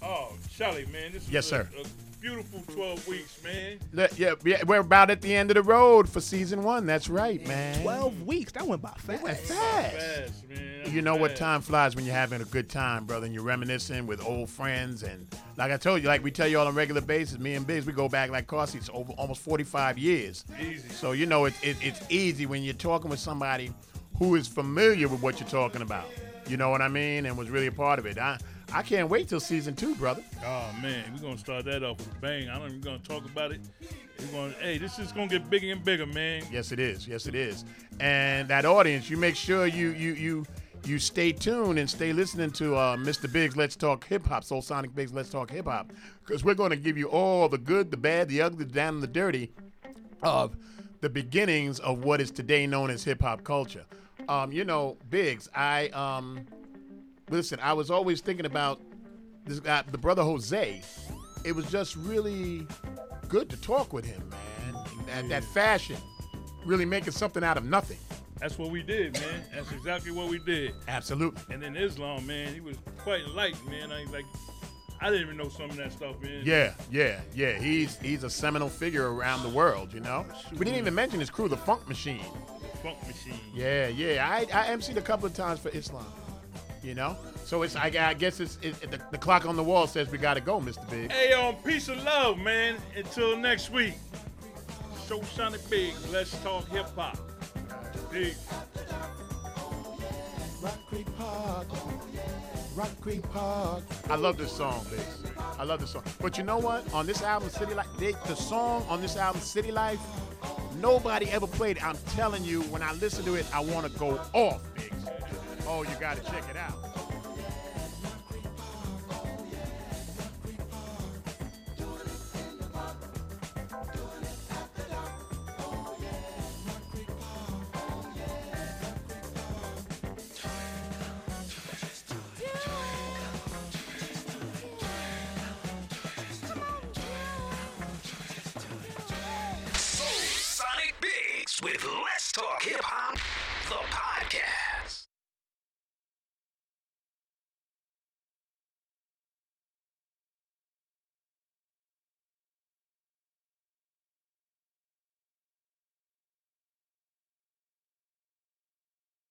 oh, Charlie, man, this Yes, a, sir. a beautiful 12 weeks, man. Let- yeah, yeah, we're about at the end of the road for season one. That's right, man. Twelve weeks. That went by fast. Fast. Fast, man. You know what time flies when you're having a good time, brother, and you're reminiscing with old friends. And like I told you, like we tell you all on a regular basis, me and Biggs, we go back like car seats over almost 45 years. Easy. So you know it, it, it's easy when you're talking with somebody who is familiar with what you're talking about. You know what I mean? And was really a part of it. I I can't wait till season two, brother. Oh man, we're gonna start that off with a bang. I don't even gonna talk about it. We're gonna, hey, this is gonna get bigger and bigger, man. Yes, it is. Yes, it is. And that audience, you make sure you you you you stay tuned and stay listening to uh, Mr. Biggs Let's Talk Hip Hop, Soul Sonic Biggs Let's Talk Hip Hop, because we're going to give you all the good, the bad, the ugly, the down, and the dirty of the beginnings of what is today known as hip hop culture. Um, you know, Biggs, I um, listen. I was always thinking about this guy, the brother Jose. It was just really good to talk with him, man. That, that fashion, really making something out of nothing. That's what we did, man. That's exactly what we did. Absolutely. And then Islam, man, he was quite enlightened, man. I like, I didn't even know some of that stuff, man. Yeah, yeah, yeah. He's he's a seminal figure around the world, you know. We didn't even mention his crew, the Funk Machine. Funk machine. Yeah, yeah. I I emceed a couple of times for Islam, you know. So it's I, I guess it's it, the, the clock on the wall says we got to go, Mr. Big. Hey, um, peace and love, man. Until next week. Soul Sonic Big. Let's talk hip hop. Big. Rock Creek Park. Rock Creek Park. I love this song, Big. I love this song. But you know what? On this album, City Life, they, the song on this album, City Life, nobody ever played it. I'm telling you, when I listen to it, I want to go off, Big. Oh, you got to check it out.